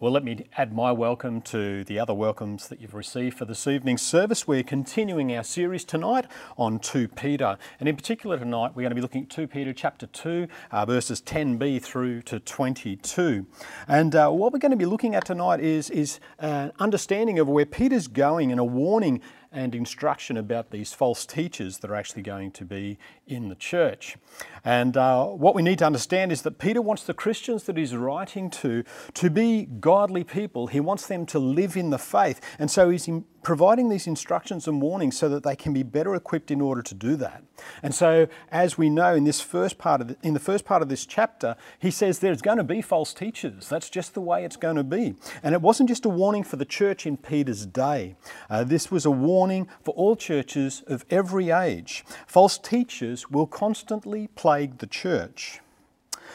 Well, let me add my welcome to the other welcomes that you've received for this evening's service. We're continuing our series tonight on 2 Peter, and in particular tonight we're going to be looking at 2 Peter chapter 2, uh, verses 10b through to 22. And uh, what we're going to be looking at tonight is, is an understanding of where Peter's going and a warning and instruction about these false teachers that are actually going to be in the church. And uh, what we need to understand is that Peter wants the Christians that he's writing to to be godly people. He wants them to live in the faith. And so he's providing these instructions and warnings so that they can be better equipped in order to do that. And so, as we know in this first part of the, in the first part of this chapter, he says there's going to be false teachers. That's just the way it's going to be. And it wasn't just a warning for the church in Peter's day. Uh, this was a warning for all churches of every age. False teachers will constantly plague the church.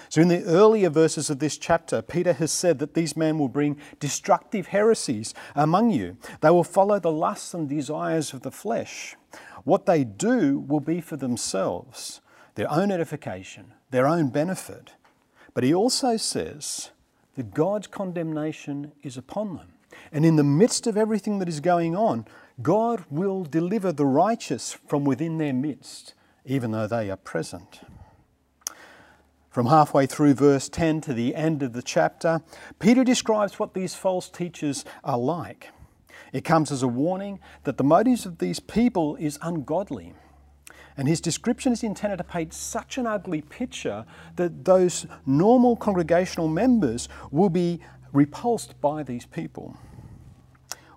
So, in the earlier verses of this chapter, Peter has said that these men will bring destructive heresies among you. They will follow the lusts and desires of the flesh. What they do will be for themselves, their own edification, their own benefit. But he also says that God's condemnation is upon them. And in the midst of everything that is going on, God will deliver the righteous from within their midst, even though they are present. From halfway through verse 10 to the end of the chapter, Peter describes what these false teachers are like. It comes as a warning that the motives of these people is ungodly. And his description is intended to paint such an ugly picture that those normal congregational members will be repulsed by these people.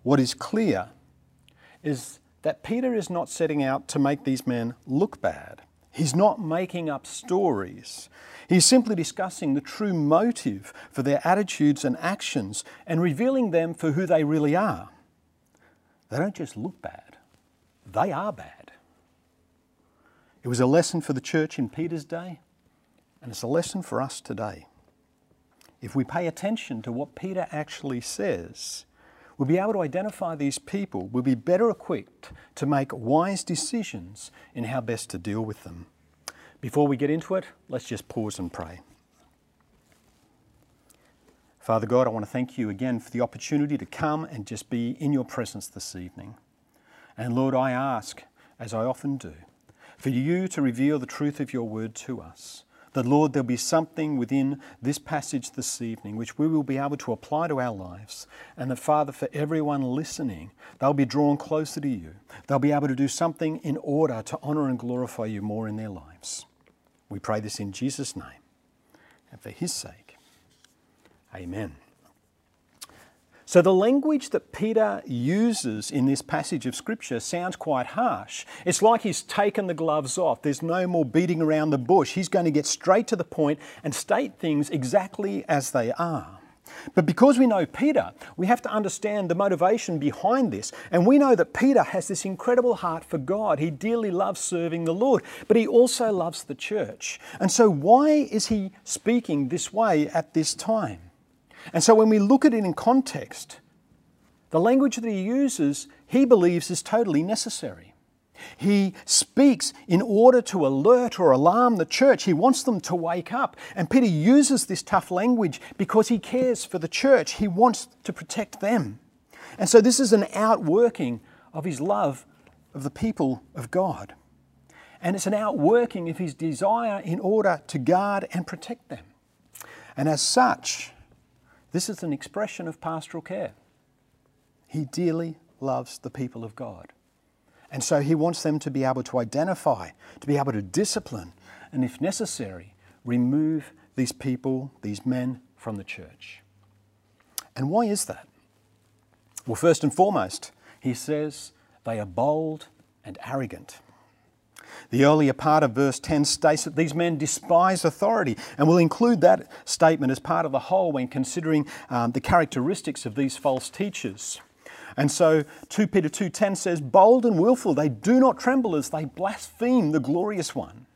What is clear is that Peter is not setting out to make these men look bad. He's not making up stories. He's simply discussing the true motive for their attitudes and actions and revealing them for who they really are. They don't just look bad, they are bad. It was a lesson for the church in Peter's day, and it's a lesson for us today. If we pay attention to what Peter actually says, we'll be able to identify these people, we'll be better equipped to make wise decisions in how best to deal with them. Before we get into it, let's just pause and pray. Father God, I want to thank you again for the opportunity to come and just be in your presence this evening. And Lord, I ask, as I often do, for you to reveal the truth of your word to us. That, Lord, there'll be something within this passage this evening which we will be able to apply to our lives. And that, Father, for everyone listening, they'll be drawn closer to you. They'll be able to do something in order to honour and glorify you more in their lives. We pray this in Jesus' name and for his sake. Amen. So, the language that Peter uses in this passage of Scripture sounds quite harsh. It's like he's taken the gloves off. There's no more beating around the bush. He's going to get straight to the point and state things exactly as they are. But because we know Peter, we have to understand the motivation behind this. And we know that Peter has this incredible heart for God. He dearly loves serving the Lord, but he also loves the church. And so, why is he speaking this way at this time? And so when we look at it in context, the language that he uses, he believes is totally necessary. He speaks in order to alert or alarm the church. He wants them to wake up. And Peter uses this tough language because he cares for the church. He wants to protect them. And so this is an outworking of his love of the people of God. And it's an outworking of his desire in order to guard and protect them. And as such, this is an expression of pastoral care. He dearly loves the people of God. And so he wants them to be able to identify, to be able to discipline, and if necessary, remove these people, these men, from the church. And why is that? Well, first and foremost, he says they are bold and arrogant. The earlier part of verse 10 states that these men despise authority, and we'll include that statement as part of the whole when considering um, the characteristics of these false teachers. And so 2 Peter 2:10 says, "Bold and willful, they do not tremble as they blaspheme the glorious one."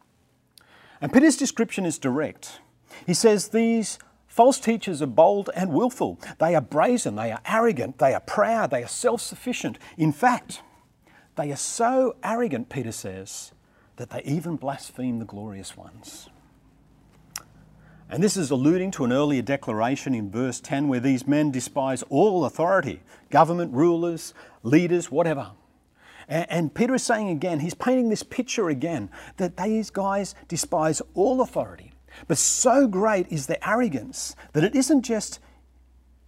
And Peter's description is direct. He says these false teachers are bold and willful. They are brazen, they are arrogant, they are proud, they are self-sufficient. In fact, they are so arrogant, Peter says, that they even blaspheme the glorious ones. And this is alluding to an earlier declaration in verse 10 where these men despise all authority, government, rulers, leaders, whatever. And, Peter is saying again, he's painting this picture again, that these guys despise all authority. But so great is their arrogance that it isn't just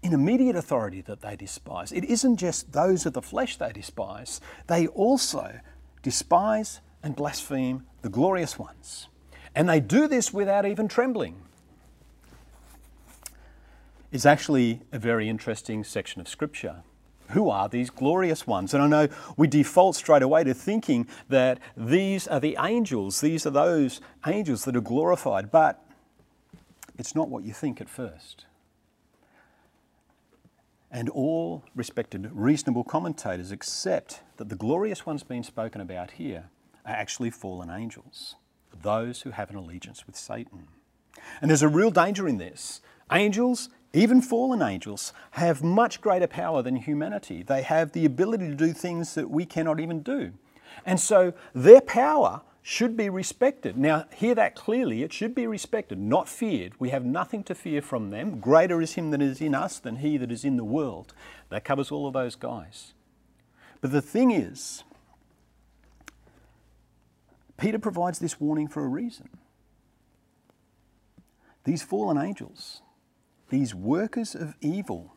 in immediate authority that they despise. It isn't just those of the flesh they despise. They also despise and blaspheme the glorious ones. And they do this without even trembling is actually a very interesting section of Scripture. Who are these glorious ones? And I know we default straight away to thinking that these are the angels, these are those angels that are glorified, but it's not what you think at first. And all respected, reasonable commentators accept that the glorious ones being spoken about here are actually fallen angels, those who have an allegiance with Satan. And there's a real danger in this. Angels even fallen angels have much greater power than humanity. They have the ability to do things that we cannot even do. And so their power should be respected. Now, hear that clearly. It should be respected, not feared. We have nothing to fear from them. Greater is Him that is in us than He that is in the world. That covers all of those guys. But the thing is, Peter provides this warning for a reason. These fallen angels, these workers of evil,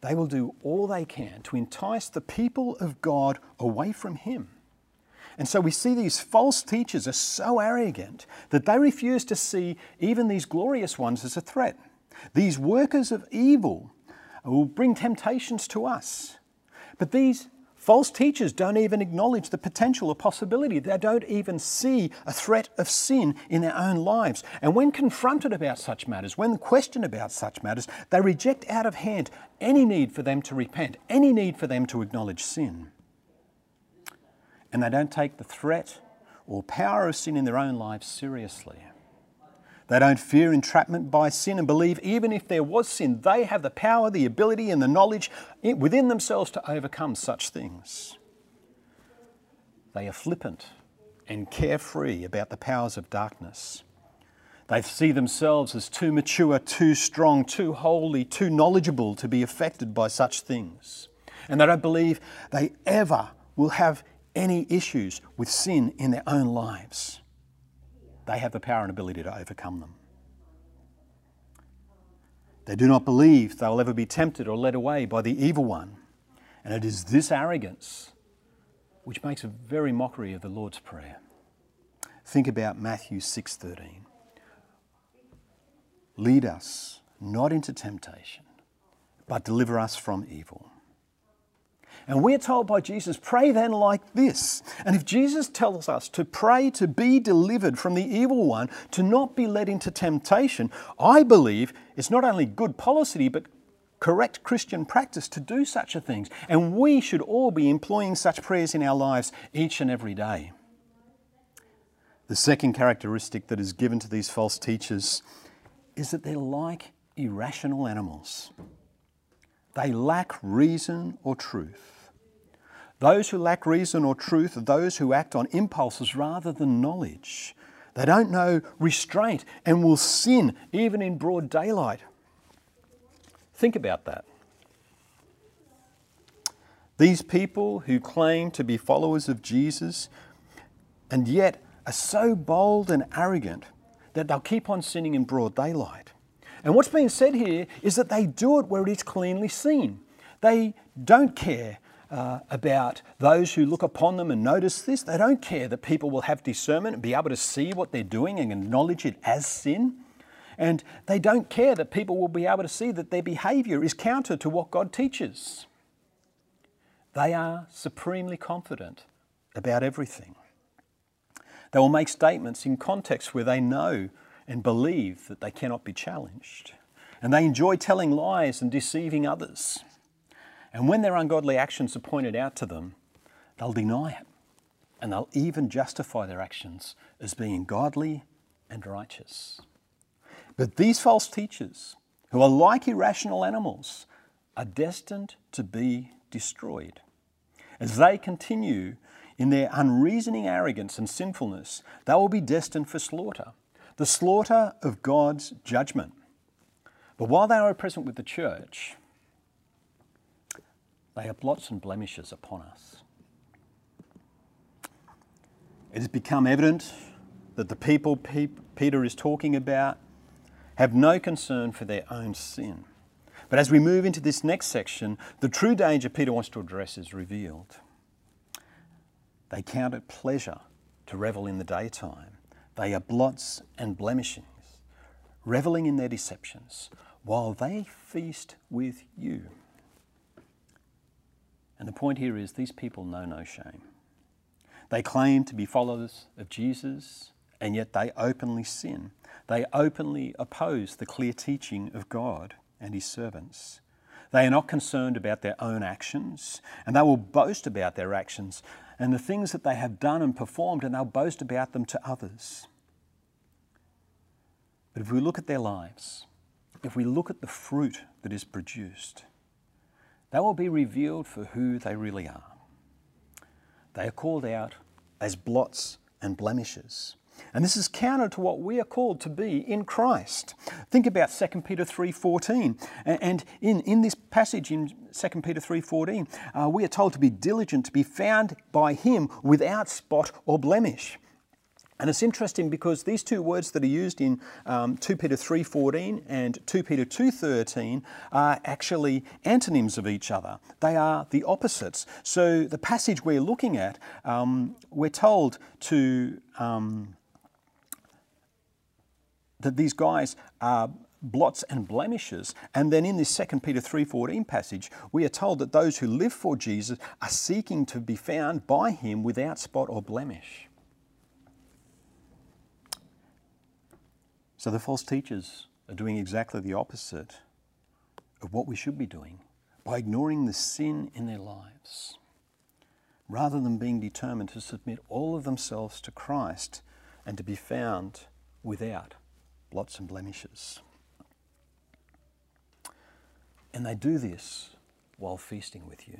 they will do all they can to entice the people of God away from Him. And so we see these false teachers are so arrogant that they refuse to see even these glorious ones as a threat. These workers of evil will bring temptations to us. But these False teachers don't even acknowledge the potential or possibility. They don't even see a threat of sin in their own lives. And when confronted about such matters, when questioned about such matters, they reject out of hand any need for them to repent, any need for them to acknowledge sin. And they don't take the threat or power of sin in their own lives seriously. They don't fear entrapment by sin and believe even if there was sin, they have the power, the ability, and the knowledge within themselves to overcome such things. They are flippant and carefree about the powers of darkness. They see themselves as too mature, too strong, too holy, too knowledgeable to be affected by such things. And they don't believe they ever will have any issues with sin in their own lives they have the power and ability to overcome them. They do not believe they'll ever be tempted or led away by the evil one. And it is this arrogance which makes a very mockery of the Lord's Prayer. Think about Matthew 6:13. Lead us not into temptation, but deliver us from evil. And we're told by Jesus, pray then like this. And if Jesus tells us to pray to be delivered from the evil one, to not be led into temptation, I believe it's not only good policy, but correct Christian practice to do such a thing. And we should all be employing such prayers in our lives each and every day. The second characteristic that is given to these false teachers is that they're like irrational animals. They lack reason or truth. Those who lack reason or truth are those who act on impulses rather than knowledge. They don't know restraint and will sin even in broad daylight. Think about that. These people who claim to be followers of Jesus and yet are so bold and arrogant that they'll keep on sinning in broad daylight. And what's being said here is that they do it where it is cleanly seen. They don't care uh, about those who look upon them and notice this. They don't care that people will have discernment and be able to see what they're doing and acknowledge it as sin. And they don't care that people will be able to see that their behaviour is counter to what God teaches. They are supremely confident about everything. They will make statements in context where they know and believe that they cannot be challenged. And they enjoy telling lies and deceiving others. And when their ungodly actions are pointed out to them, they'll deny it. And they'll even justify their actions as being godly and righteous. But these false teachers, who are like irrational animals, are destined to be destroyed. As they continue in their unreasoning arrogance and sinfulness, they will be destined for slaughter. The slaughter of God's judgment. But while they are present with the church, they are blots and blemishes upon us. It has become evident that the people Peter is talking about have no concern for their own sin. But as we move into this next section, the true danger Peter wants to address is revealed. They count it pleasure to revel in the daytime. They are blots and blemishings, reveling in their deceptions, while they feast with you. And the point here is these people know no shame. They claim to be followers of Jesus, and yet they openly sin. They openly oppose the clear teaching of God and His servants. They are not concerned about their own actions, and they will boast about their actions and the things that they have done and performed, and they'll boast about them to others. But if we look at their lives, if we look at the fruit that is produced, they will be revealed for who they really are. They are called out as blots and blemishes. And this is counter to what we are called to be in Christ. Think about 2 Peter 3.14. And in, in this passage in 2 Peter 3.14, uh, we are told to be diligent, to be found by him without spot or blemish. And it's interesting because these two words that are used in um, 2 Peter 3.14 and 2 Peter 2.13 are actually antonyms of each other. They are the opposites. So the passage we're looking at, um, we're told to... Um, that these guys are blots and blemishes. And then in this 2 Peter 3:14 passage, we are told that those who live for Jesus are seeking to be found by him without spot or blemish. So the false teachers are doing exactly the opposite of what we should be doing by ignoring the sin in their lives. Rather than being determined to submit all of themselves to Christ and to be found without blots and blemishes. And they do this while feasting with you.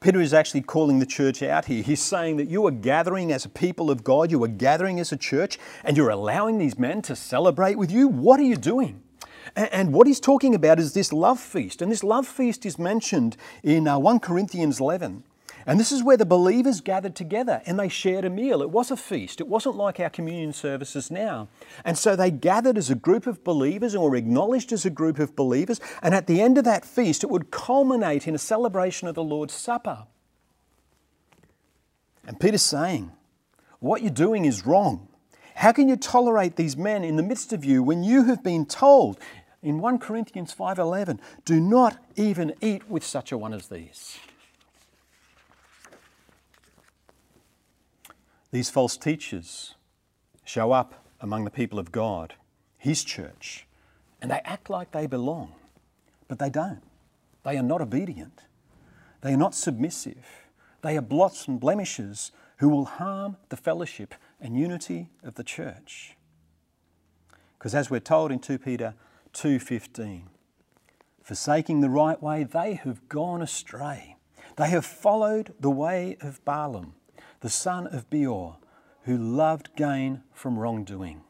Peter is actually calling the church out here. He's saying that you are gathering as a people of God, you are gathering as a church, and you're allowing these men to celebrate with you. What are you doing? And what he's talking about is this love feast. And this love feast is mentioned in uh, 1 Corinthians 11. And this is where the believers gathered together and they shared a meal. It was a feast. It wasn't like our communion services now. And so they gathered as a group of believers were acknowledged as a group of believers. And at the end of that feast, it would culminate in a celebration of the Lord's Supper. And Peter's saying, What you're doing is wrong. How can you tolerate these men in the midst of you when you have been told in 1 Corinthians 5:11, do not even eat with such a one as these? These false teachers show up among the people of God, His church, and they act like they belong, but they don't. They are not obedient. They are not submissive. They are blots and blemishes who will harm the fellowship and unity of the church. Because as we're told in 2 Peter 2:15, forsaking the right way, they have gone astray. They have followed the way of Balaam the son of Beor, who loved gain from wrongdoing.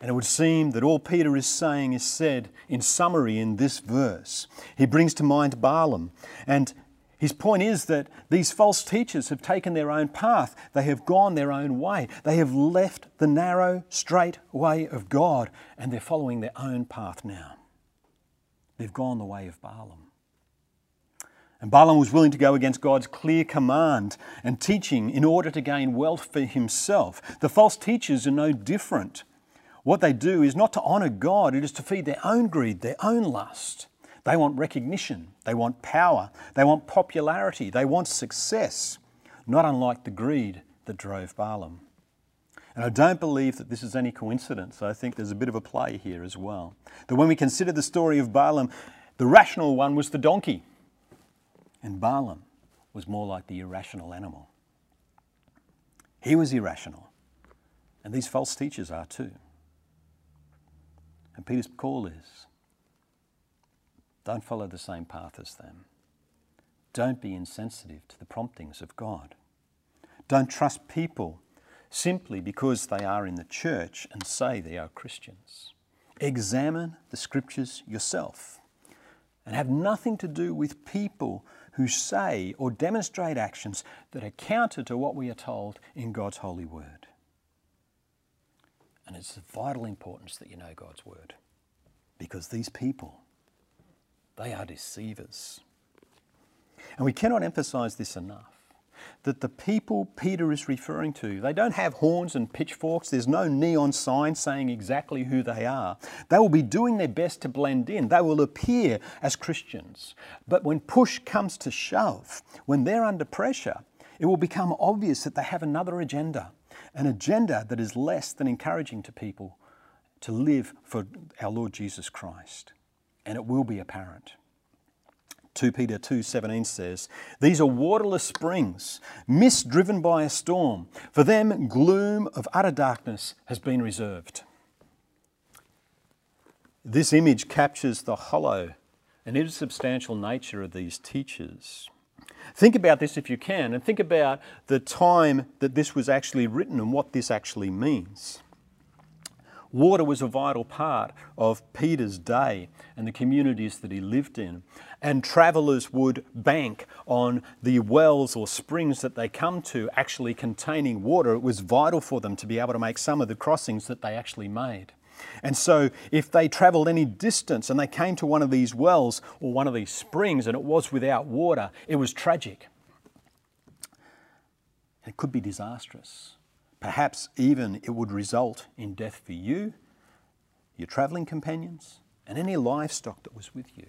And it would seem that all Peter is saying is said in summary in this verse. He brings to mind Balaam. And his point is that these false teachers have taken their own path. They have gone their own way. They have left the narrow, straight way of God and they're following their own path now. They've gone the way of Balaam. And Balaam was willing to go against God's clear command and teaching in order to gain wealth for himself. The false teachers are no different. What they do is not to honour God, it is to feed their own greed, their own lust. They want recognition, they want power, they want popularity, they want success, not unlike the greed that drove Balaam. And I don't believe that this is any coincidence. I think there's a bit of a play here as well. That when we consider the story of Balaam, the rational one was the donkey. And Balaam was more like the irrational animal. He was irrational. And these false teachers are too. And Peter's call is don't follow the same path as them. Don't be insensitive to the promptings of God. Don't trust people simply because they are in the church and say they are Christians. Examine the scriptures yourself and have nothing to do with people who say or demonstrate actions that are counter to what we are told in God's holy word. And it's of vital importance that you know God's word because these people, they are deceivers. And we cannot emphasize this enough that the people Peter is referring to, they don't have horns and pitchforks. There's no neon sign saying exactly who they are. They will be doing their best to blend in. They will appear as Christians. But when push comes to shove, when they're under pressure, it will become obvious that they have another agenda, an agenda that is less than encouraging to people to live for our Lord Jesus Christ. And it will be apparent. 2 Peter 2:17 says, "These are waterless springs, mist driven by a storm. For them gloom of utter darkness has been reserved." This image captures the hollow and insubstantial nature of these teachers. Think about this if you can, and think about the time that this was actually written and what this actually means. Water was a vital part of Peter's day and the communities that he lived in. And travellers would bank on the wells or springs that they come to actually containing water. It was vital for them to be able to make some of the crossings that they actually made. And so, if they travelled any distance and they came to one of these wells or one of these springs and it was without water, it was tragic. It could be disastrous. Perhaps even it would result in death for you, your travelling companions, and any livestock that was with you.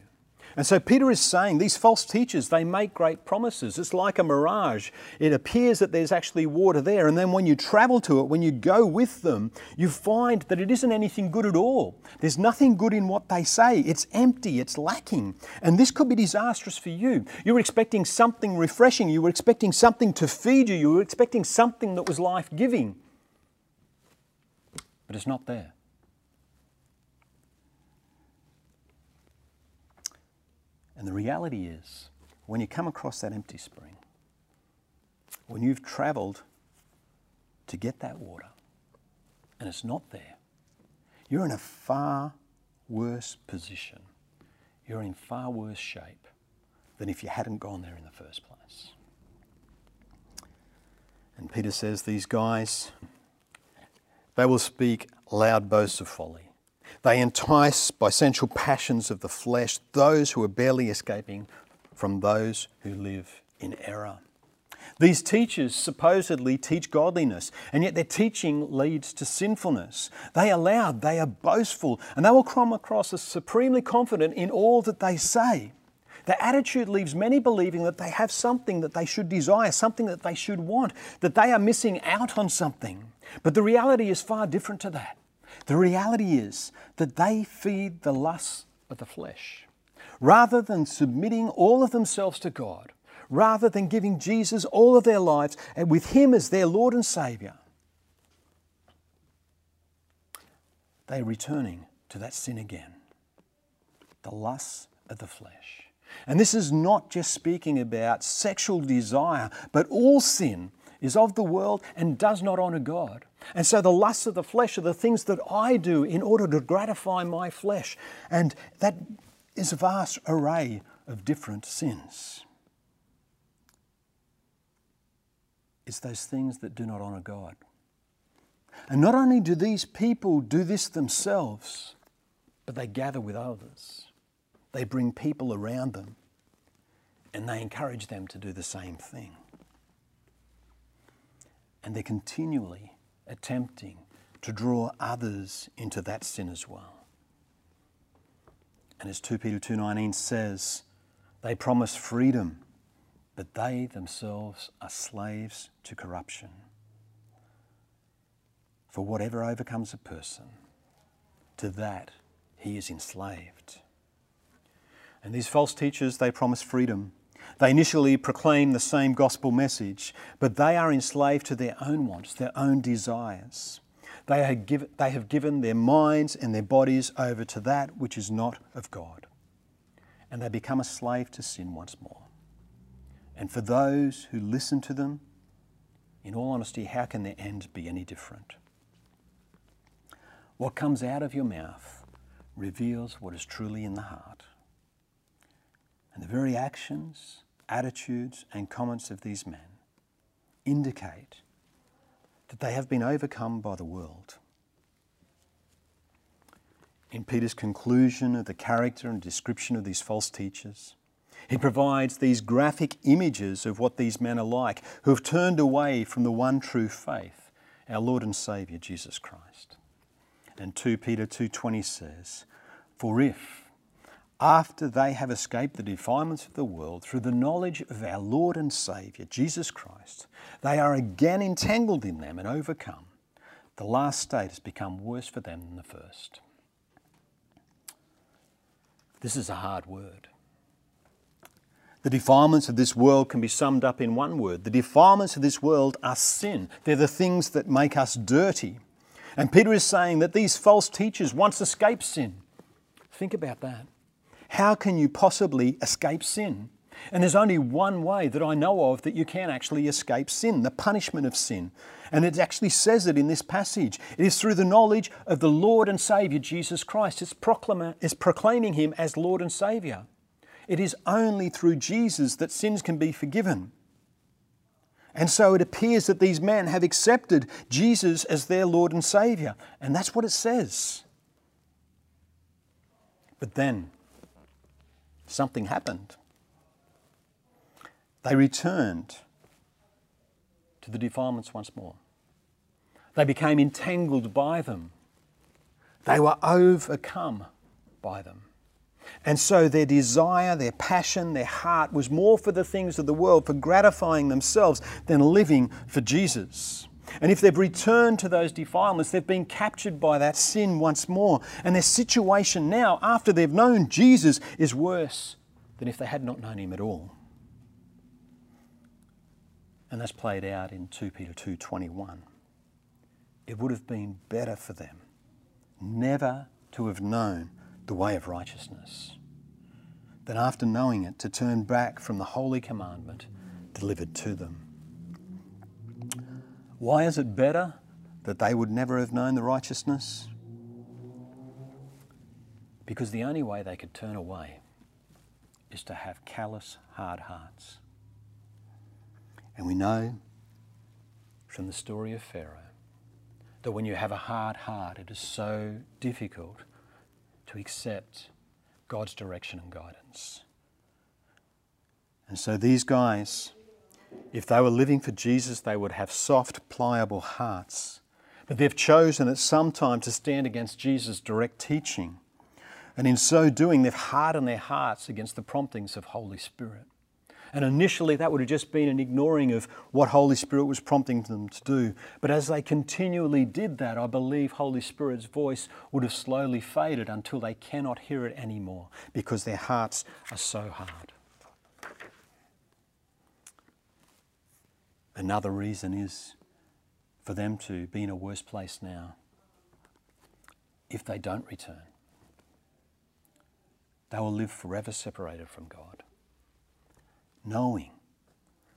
And so Peter is saying these false teachers, they make great promises. It's like a mirage. It appears that there's actually water there. And then when you travel to it, when you go with them, you find that it isn't anything good at all. There's nothing good in what they say. It's empty, it's lacking. And this could be disastrous for you. You were expecting something refreshing. You were expecting something to feed you. You were expecting something that was life giving. But it's not there. And the reality is, when you come across that empty spring, when you've travelled to get that water and it's not there, you're in a far worse position. You're in far worse shape than if you hadn't gone there in the first place. And Peter says, These guys, they will speak loud boasts of folly. They entice by sensual passions of the flesh those who are barely escaping from those who live in error. These teachers supposedly teach godliness, and yet their teaching leads to sinfulness. They are loud, they are boastful, and they will come across as supremely confident in all that they say. Their attitude leaves many believing that they have something that they should desire, something that they should want, that they are missing out on something. But the reality is far different to that. The reality is that they feed the lusts of the flesh. Rather than submitting all of themselves to God, rather than giving Jesus all of their lives and with Him as their Lord and Saviour, they're returning to that sin again the lusts of the flesh. And this is not just speaking about sexual desire, but all sin is of the world and does not honour God. And so the lusts of the flesh are the things that I do in order to gratify my flesh. And that is a vast array of different sins. It's those things that do not honour God. And not only do these people do this themselves, but they gather with others. They bring people around them and they encourage them to do the same thing. And they're continually attempting to draw others into that sin as well. And as 2 Peter 2:19 says, they promise freedom, but they themselves are slaves to corruption. For whatever overcomes a person, to that he is enslaved. And these false teachers, they promise freedom, they initially proclaim the same gospel message, but they are enslaved to their own wants, their own desires. They have, given, they have given their minds and their bodies over to that which is not of God. And they become a slave to sin once more. And for those who listen to them, in all honesty, how can their end be any different? What comes out of your mouth reveals what is truly in the heart. And the very actions, attitudes, and comments of these men indicate that they have been overcome by the world. In Peter's conclusion of the character and description of these false teachers, he provides these graphic images of what these men are like who have turned away from the one true faith, our Lord and Saviour Jesus Christ. And 2 Peter 2:20 says, "For if after they have escaped the defilements of the world through the knowledge of our Lord and Saviour Jesus Christ, they are again entangled in them and overcome, the last state has become worse for them than the first. This is a hard word. The defilements of this world can be summed up in one word. The defilements of this world are sin. They're the things that make us dirty. And Peter is saying that these false teachers once escaped sin. Think about that. How can you possibly escape sin? And there's only one way that I know of that you can actually escape sin, the punishment of sin. And it actually says it in this passage. It is through the knowledge of the Lord and Saviour Jesus Christ. It's, proclaim- it's proclaiming Him as Lord and Saviour. It is only through Jesus that sins can be forgiven. And so it appears that these men have accepted Jesus as their Lord and Saviour. And that's what it says. But then something happened. They returned to the defilements once more. They became entangled by them. They were overcome by them. And so their desire, their passion, their heart was more for the things of the world, for gratifying themselves, than living for Jesus. And if they've returned to those defilements, they've been captured by that sin once more. And their situation now, after they've known Jesus, is worse than if they had not known him at all. And that's played out in 2 Peter 2:21. It would have been better for them never to have known the way of righteousness than after knowing it to turn back from the holy commandment delivered to them. Why is it better that they would never have known the righteousness? Because the only way they could turn away is to have callous, hard hearts. And we know from the story of Pharaoh that when you have a hard heart, it is so difficult to accept God's direction and guidance. And so these guys, if they were living for Jesus, they would have soft, pliable hearts. But they've chosen at some time to stand against Jesus' direct teaching. And in so doing, they've hardened their hearts against the promptings of Holy Spirit. And initially, that would have just been an ignoring of what Holy Spirit was prompting them to do. But as they continually did that, I believe Holy Spirit's voice would have slowly faded until they cannot hear it anymore because their hearts are so hard. Another reason is for them to be in a worse place now if they don't return. They will live forever separated from God knowing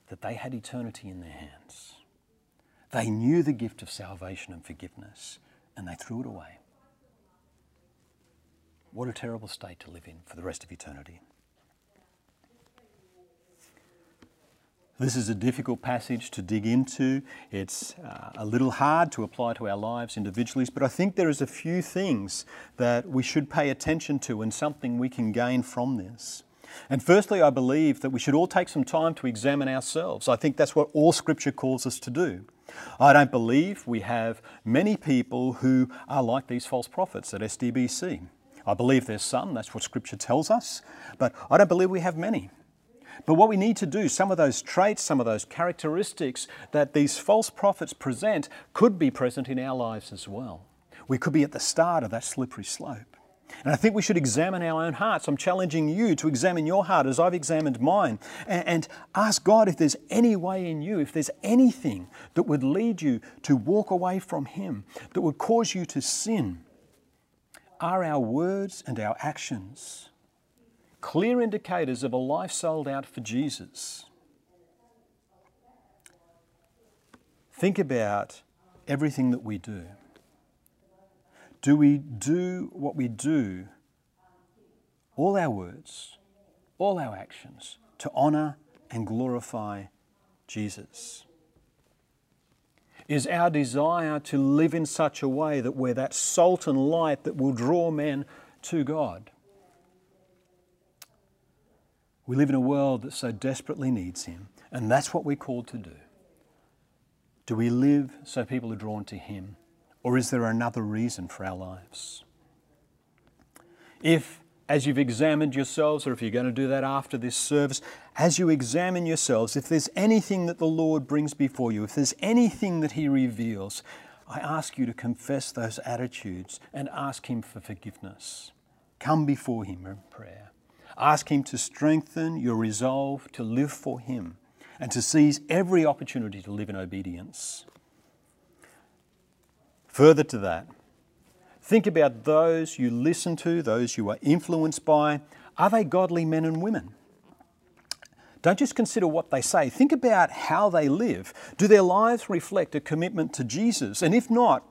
that they had eternity in their hands. They knew the gift of salvation and forgiveness, and they threw it away. What a terrible state to live in for the rest of eternity. This is a difficult passage to dig into. It's uh, a little hard to apply to our lives individually, but I think there is a few things that we should pay attention to and something we can gain from this. And firstly, I believe that we should all take some time to examine ourselves. I think that's what all Scripture calls us to do. I don't believe we have many people who are like these false prophets at SDBC. I believe there's some, that's what Scripture tells us, but I don't believe we have many. But what we need to do, some of those traits, some of those characteristics that these false prophets present could be present in our lives as well. We could be at the start of that slippery slope. And I think we should examine our own hearts. I'm challenging you to examine your heart as I've examined mine and, and, ask God if there's any way in you, if there's anything that would lead you to walk away from Him, that would cause you to sin. Are our words and our actions clear indicators of a life sold out for Jesus? Think about everything that we do. Do we do what we do, all our words, all our actions, to honour and glorify Jesus? Is our desire to live in such a way that we're that salt and light that will draw men to God? We live in a world that so desperately needs Him, and that's what we're called to do. Do we live so people are drawn to Him, or is there another reason for our lives? If, as you've examined yourselves, or if you're going to do that after this service, as you examine yourselves, if there's anything that the Lord brings before you, if there's anything that He reveals, I ask you to confess those attitudes and ask Him for forgiveness. Come before Him in prayer. Ask Him to strengthen your resolve to live for Him and to seize every opportunity to live in obedience. Further to that, think about those you listen to, those you are influenced by. Are they godly men and women? Don't just consider what they say, think about how they live. Do their lives reflect a commitment to Jesus? And if not,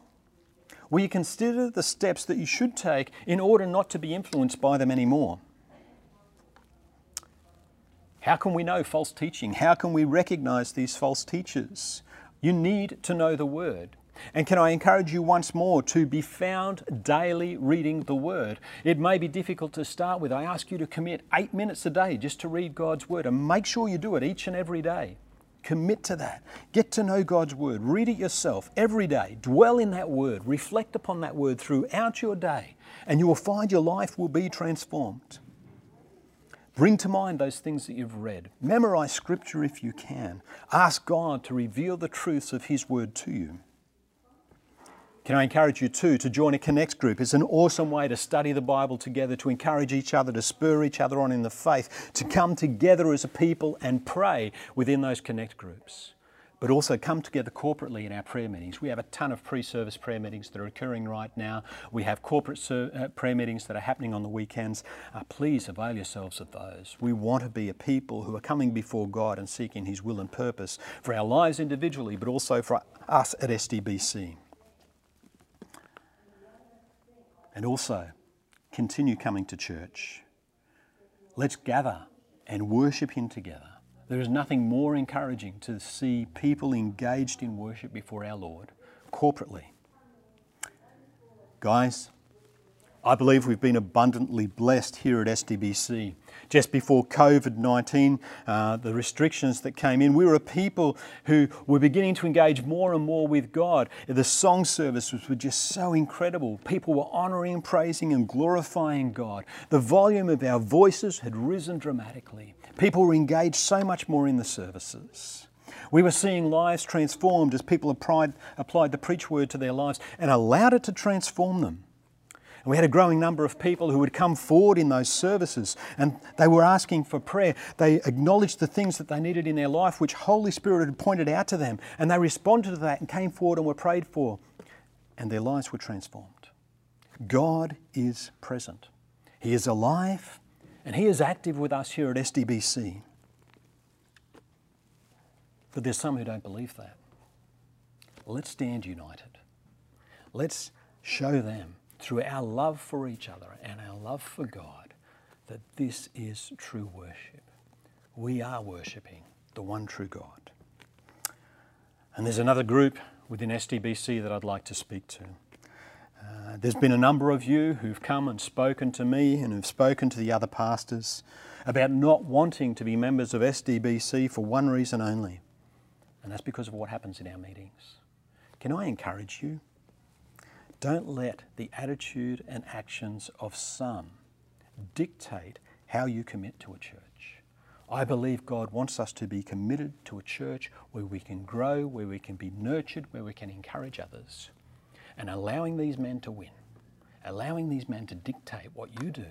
will you consider the steps that you should take in order not to be influenced by them anymore? How can we know false teaching? How can we recognize these false teachers? You need to know the Word. And can I encourage you once more to be found daily reading the Word? It may be difficult to start with. I ask you to commit eight minutes a day just to read God's Word and make sure you do it each and every day. Commit to that. Get to know God's Word. Read it yourself every day. Dwell in that Word. Reflect upon that Word throughout your day, and you will find your life will be transformed. Bring to mind those things that you've read. Memorize Scripture if you can. Ask God to reveal the truths of His Word to you. Can I encourage you too to join a Connect group? It's an awesome way to study the Bible together, to encourage each other, to spur each other on in the faith, to come together as a people and pray within those Connect groups but also come together corporately in our prayer meetings. We have a ton of pre service prayer meetings that are occurring right now. We have corporate ser- uh, prayer meetings that are happening on the weekends. Uh, please avail yourselves of those. We want to be a people who are coming before God and seeking His will and purpose for our lives individually, but also for us at SDBC. And also, continue coming to church. Let's gather and worship Him together. There is nothing more encouraging to see people engaged in worship before our Lord corporately. Guys, I believe we've been abundantly blessed here at SDBC. Just before COVID 19, uh, the restrictions that came in, we were a people who were beginning to engage more and more with God. The song services were just so incredible. People were honouring, praising, and glorifying God. The volume of our voices had risen dramatically. People were engaged so much more in the services. We were seeing lives transformed as people applied, applied the preach word to their lives and allowed it to transform them. And we had a growing number of people who would come forward in those services and they were asking for prayer. They acknowledged the things that they needed in their life, which Holy Spirit had pointed out to them. And they responded to that and came forward and were prayed for. And their lives were transformed. God is present, He is alive, and He is active with us here at SDBC. But there's some who don't believe that. Let's stand united. Let's show them through our love for each other and our love for God that this is true worship. We are worshipping the one true God. And there's another group within SDBC that I'd like to speak to. There's been a number of you who've come and spoken to me and who've spoken to the other pastors about not wanting to be members of SDBC for one reason only, and that's because of what happens in our meetings. Can I encourage you? Don't let the attitude and actions of some dictate how you commit to a church. I believe God wants us to be committed to a church where we can grow, where we can be nurtured, where we can encourage others. And allowing these men to win, allowing these men to dictate what you do,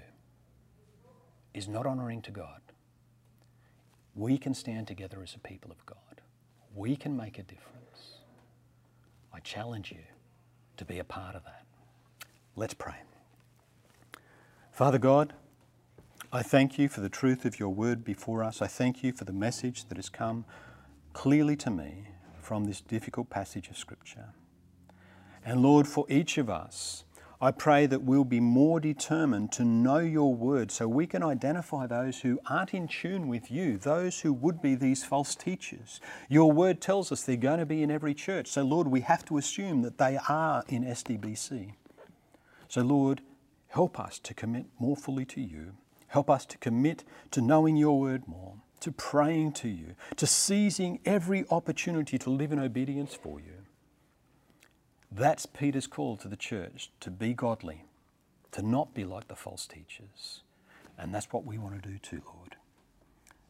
is not honouring to God. We can stand together as a people of God. We can make a difference. I challenge you to be a part of that. Let's pray. Father God, I thank you for the truth of your word before us. I thank you for the message that has come clearly to me from this difficult passage of Scripture. And Lord, for each of us, I pray that we'll be more determined to know your word so we can identify those who aren't in tune with you, those who would be these false teachers. Your word tells us they're going to be in every church. So, Lord, we have to assume that they are in SDBC. So, Lord, help us to commit more fully to you. Help us to commit to knowing your word more, to praying to you, to seizing every opportunity to live in obedience for you. That's Peter's call to the church to be godly, to not be like the false teachers. And that's what we want to do too, Lord.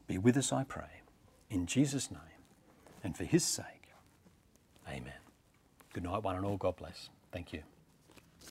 Be with us, I pray, in Jesus' name and for his sake. Amen. Good night, one and all. God bless. Thank you.